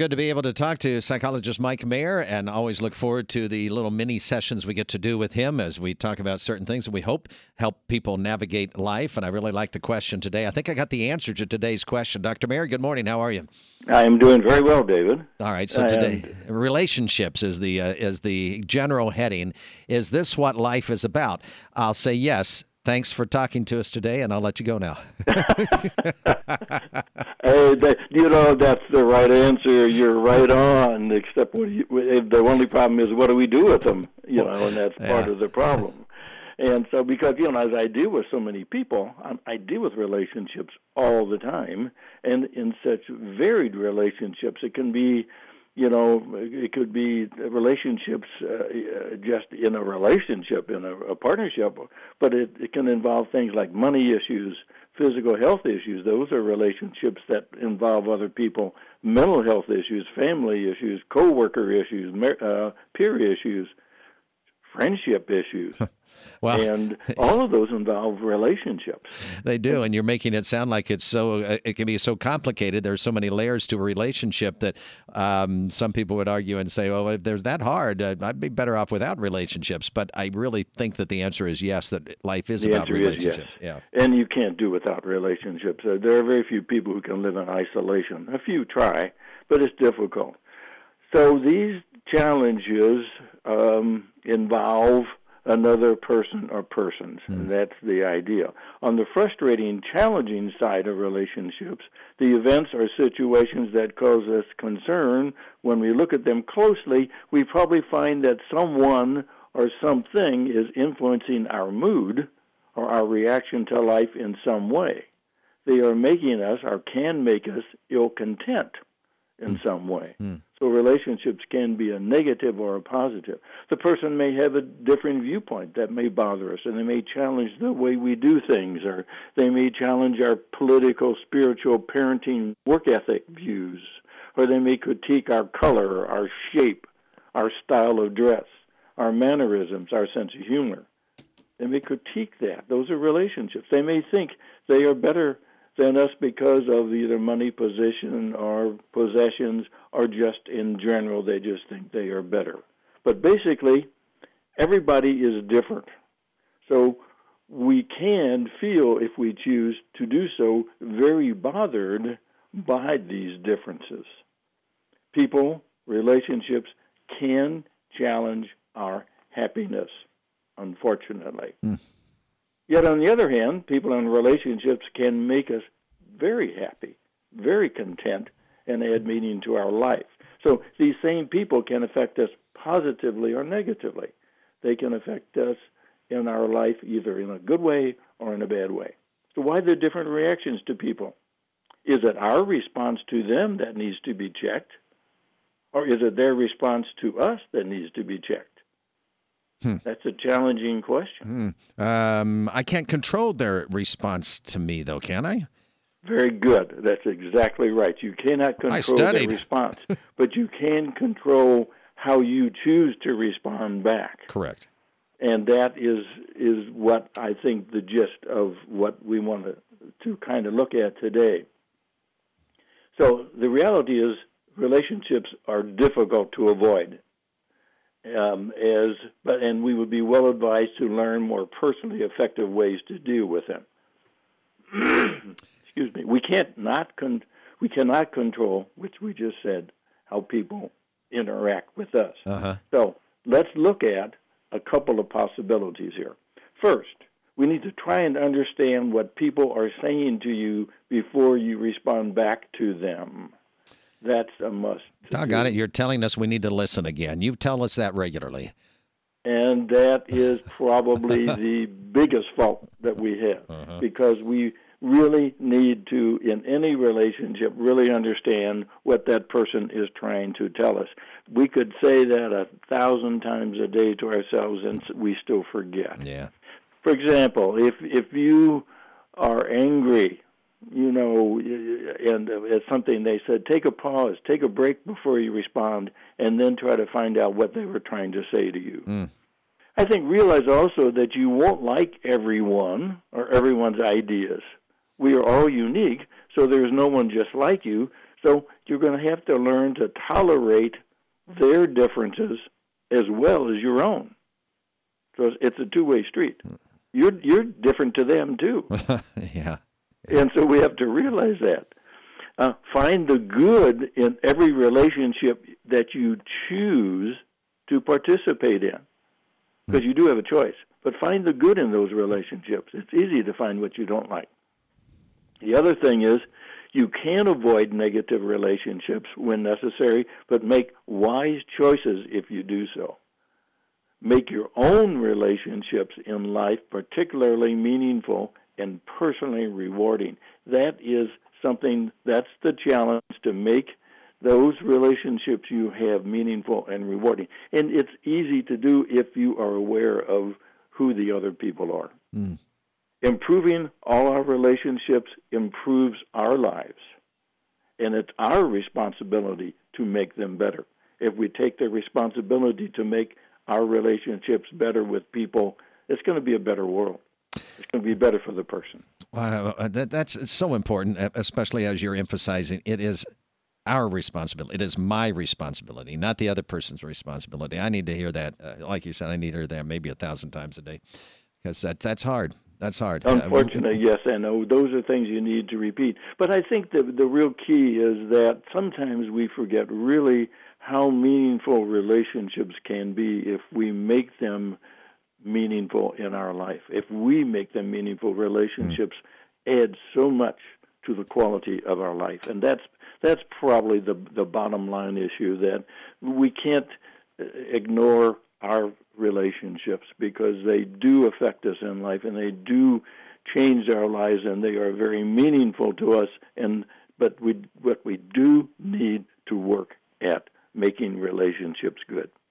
Good to be able to talk to psychologist Mike Mayer and always look forward to the little mini sessions we get to do with him as we talk about certain things that we hope help people navigate life. And I really like the question today. I think I got the answer to today's question. Dr. Mayer, good morning. How are you? I am doing very well, David. All right. So today, relationships is the uh, is the general heading. Is this what life is about? I'll say yes. Thanks for talking to us today, and I'll let you go now. hey, that, you know that's the right answer. You're right on. Except what you, the only problem is what do we do with them? You know, and that's part yeah. of the problem. And so, because you know, as I deal with so many people, I, I deal with relationships all the time, and in such varied relationships, it can be you know, it could be relationships uh, just in a relationship, in a, a partnership, but it, it can involve things like money issues, physical health issues. Those are relationships that involve other people, mental health issues, family issues, coworker issues, uh, peer issues, friendship issues. Well, and all of those involve relationships. They do, and you're making it sound like it's so uh, it can be so complicated. There's so many layers to a relationship that um, some people would argue and say, "Well, if they're that hard, uh, I'd be better off without relationships." But I really think that the answer is yes. That life is the about relationships. Is yes. Yeah, and you can't do without relationships. Uh, there are very few people who can live in isolation. A few try, but it's difficult. So these challenges um, involve another person or persons. Mm. And that's the idea. On the frustrating, challenging side of relationships, the events or situations that cause us concern, when we look at them closely, we probably find that someone or something is influencing our mood or our reaction to life in some way. They are making us or can make us ill content in mm. some way. Mm. So relationships can be a negative or a positive. The person may have a different viewpoint that may bother us, and they may challenge the way we do things, or they may challenge our political, spiritual, parenting, work ethic views, or they may critique our color, our shape, our style of dress, our mannerisms, our sense of humor. They may critique that. Those are relationships. They may think they are better than us because of either money position or possessions or just in general they just think they are better. But basically, everybody is different. So we can feel, if we choose to do so, very bothered by these differences. People, relationships can challenge our happiness, unfortunately. Mm. Yet, on the other hand, people in relationships can make us very happy, very content, and add meaning to our life. So these same people can affect us positively or negatively. They can affect us in our life either in a good way or in a bad way. So, why the different reactions to people? Is it our response to them that needs to be checked? Or is it their response to us that needs to be checked? Hmm. That's a challenging question. Hmm. Um, I can't control their response to me, though, can I? Very good. That's exactly right. You cannot control the response, but you can control how you choose to respond back. Correct. And that is is what I think the gist of what we want to to kind of look at today. So the reality is relationships are difficult to avoid um, as but and we would be well advised to learn more personally effective ways to deal with them. Excuse me. We can't not con- we cannot control, which we just said, how people interact with us. Uh-huh. So let's look at a couple of possibilities here. First, we need to try and understand what people are saying to you before you respond back to them. That's a must. Doggone it, you're telling us we need to listen again. You tell us that regularly. And that is probably the biggest fault that we have uh-huh. because we really need to, in any relationship, really understand what that person is trying to tell us. We could say that a thousand times a day to ourselves and we still forget. Yeah. For example, if if you are angry you know, and it's something they said, take a pause, take a break before you respond, and then try to find out what they were trying to say to you. Mm. I think realize also that you won't like everyone or everyone's ideas. We are all unique, so there's no one just like you. So you're going to have to learn to tolerate their differences as well as your own. So it's a two-way street. You're you're different to them too. yeah. And so we have to realize that. Uh, find the good in every relationship that you choose to participate in, because you do have a choice. But find the good in those relationships. It's easy to find what you don't like. The other thing is, you can avoid negative relationships when necessary, but make wise choices if you do so. Make your own relationships in life particularly meaningful and personally rewarding. That is something, that's the challenge to make those relationships you have meaningful and rewarding. And it's easy to do if you are aware of who the other people are. Mm. Improving all our relationships improves our lives. And it's our responsibility to make them better. If we take the responsibility to make our relationships better with people, it's going to be a better world. It's going to be better for the person. Wow, uh, that, that's so important, especially as you're emphasizing. It is our responsibility. It is my responsibility, not the other person's responsibility. I need to hear that. Uh, like you said, I need to hear that maybe a thousand times a day because that, that's hard. That's hard. Uh, Unfortunately, yes, I know those are things you need to repeat. But I think the the real key is that sometimes we forget really how meaningful relationships can be if we make them meaningful in our life. If we make them meaningful, relationships mm. add so much to the quality of our life, and that's that's probably the the bottom line issue that we can't uh, ignore our relationships because they do affect us in life and they do change our lives and they are very meaningful to us and but we what we do need to work at making relationships good